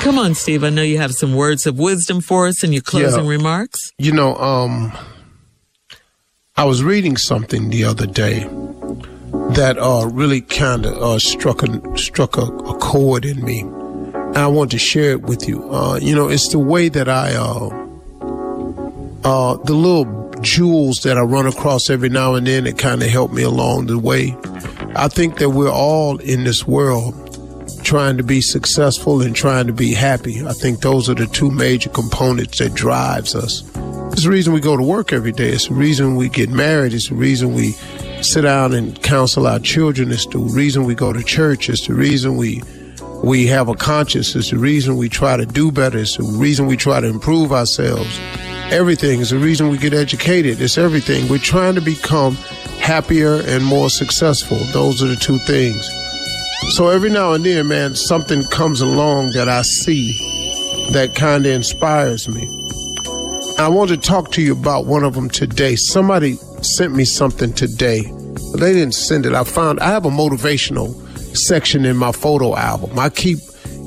Come on, Steve. I know you have some words of wisdom for us in your closing Yeah. remarks. You know, um, I was reading something the other day that uh, really kind of uh, struck a struck a, a chord in me, and I want to share it with you. Uh, you know, it's the way that I, uh, uh, the little jewels that I run across every now and then that kind of help me along the way. I think that we're all in this world trying to be successful and trying to be happy. I think those are the two major components that drives us. It's the reason we go to work every day. It's the reason we get married. It's the reason we sit down and counsel our children. It's the reason we go to church. It's the reason we we have a conscience. It's the reason we try to do better. It's the reason we try to improve ourselves. Everything is the reason we get educated. It's everything. We're trying to become happier and more successful. Those are the two things. So every now and then, man, something comes along that I see that kind of inspires me. I want to talk to you about one of them today. Somebody sent me something today, they didn't send it. I found I have a motivational section in my photo album. I keep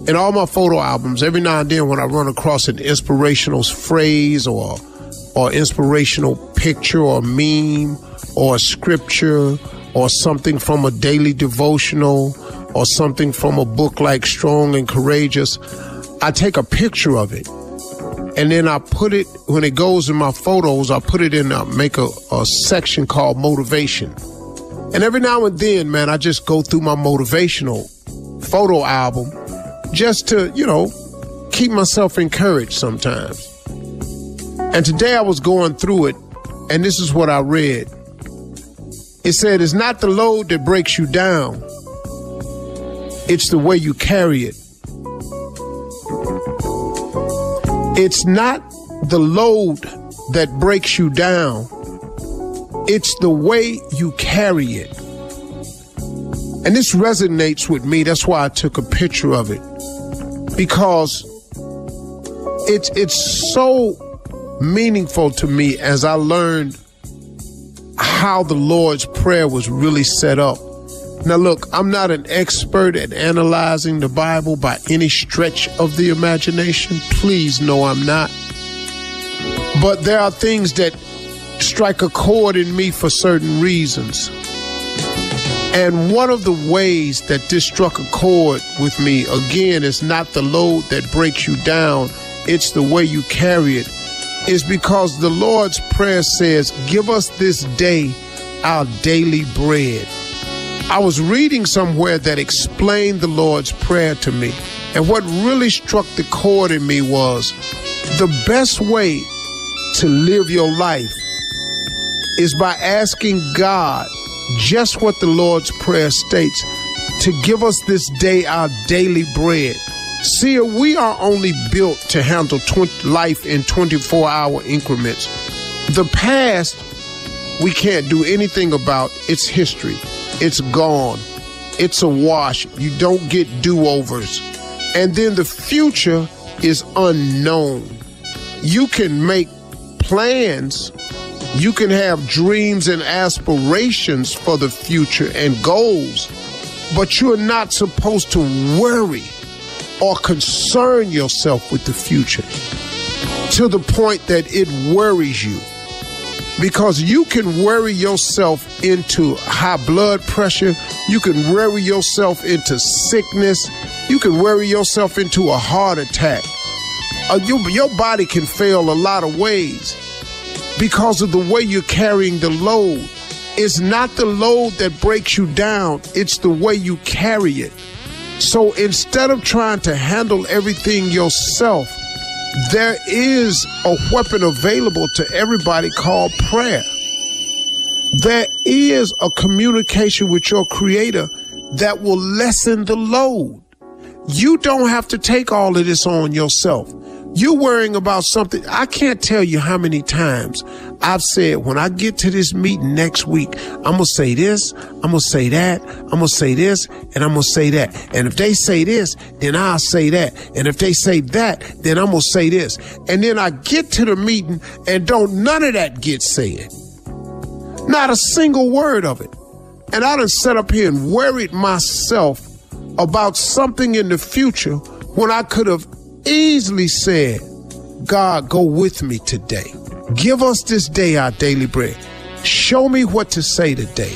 in all my photo albums every now and then when I run across an inspirational phrase or or inspirational picture or meme or scripture or something from a daily devotional or something from a book like Strong and Courageous, I take a picture of it and then I put it when it goes in my photos. I put it in, uh, make a, a section called motivation. And every now and then, man, I just go through my motivational photo album just to, you know, keep myself encouraged sometimes. And today I was going through it, and this is what I read. It said, It's not the load that breaks you down, it's the way you carry it. It's not the load that breaks you down, it's the way you carry it. And this resonates with me. That's why I took a picture of it. Because it's it's so meaningful to me as I learned how the Lord's Prayer was really set up. Now, look, I'm not an expert at analyzing the Bible by any stretch of the imagination. Please know I'm not. But there are things that strike a chord in me for certain reasons. And one of the ways that this struck a chord with me, again, is not the load that breaks you down, it's the way you carry it, is because the Lord's Prayer says, Give us this day our daily bread. I was reading somewhere that explained the Lord's Prayer to me. And what really struck the chord in me was the best way to live your life is by asking God just what the Lord's Prayer states to give us this day our daily bread. See, we are only built to handle 20, life in 24 hour increments. The past, we can't do anything about. It's history, it's gone, it's a wash. You don't get do overs. And then the future is unknown. You can make plans you can have dreams and aspirations for the future and goals, but you're not supposed to worry or concern yourself with the future to the point that it worries you. because you can worry yourself into high blood pressure. You can worry yourself into sickness. You can worry yourself into a heart attack. Uh, you, your body can fail a lot of ways because of the way you're carrying the load. It's not the load that breaks you down, it's the way you carry it. So instead of trying to handle everything yourself, there is a weapon available to everybody called prayer. There is a communication with your creator that will lessen the load. You don't have to take all of this on yourself. You're worrying about something. I can't tell you how many times I've said, when I get to this meeting next week, I'm going to say this, I'm going to say that, I'm going to say this, and I'm going to say that. And if they say this, then I'll say that. And if they say that, then I'm going to say this. And then I get to the meeting and don't none of that get said. Not a single word of it. And I done sat up here and worried myself about something in the future when I could have easily said, God, go with me today. Give us this day our daily bread. Show me what to say today.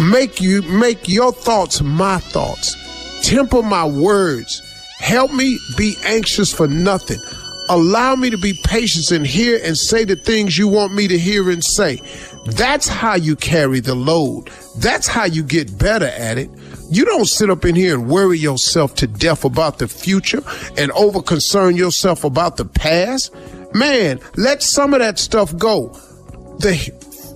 Make you make your thoughts my thoughts. Temper my words. Help me be anxious for nothing. Allow me to be patient and hear and say the things you want me to hear and say. That's how you carry the load. That's how you get better at it. You don't sit up in here and worry yourself to death about the future and over concern yourself about the past. Man, let some of that stuff go. The,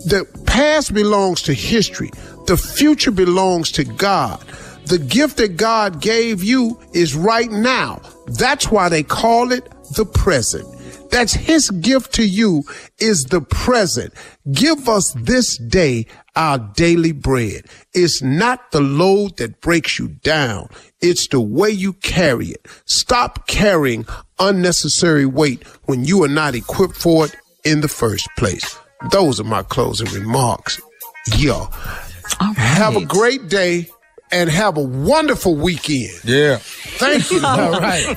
the past belongs to history. The future belongs to God. The gift that God gave you is right now. That's why they call it the present. That's his gift to you is the present. Give us this day our daily bread. It's not the load that breaks you down. It's the way you carry it. Stop carrying unnecessary weight when you are not equipped for it in the first place. Those are my closing remarks. Yeah. Right. Have a great day and have a wonderful weekend. Yeah. Thank you. All right.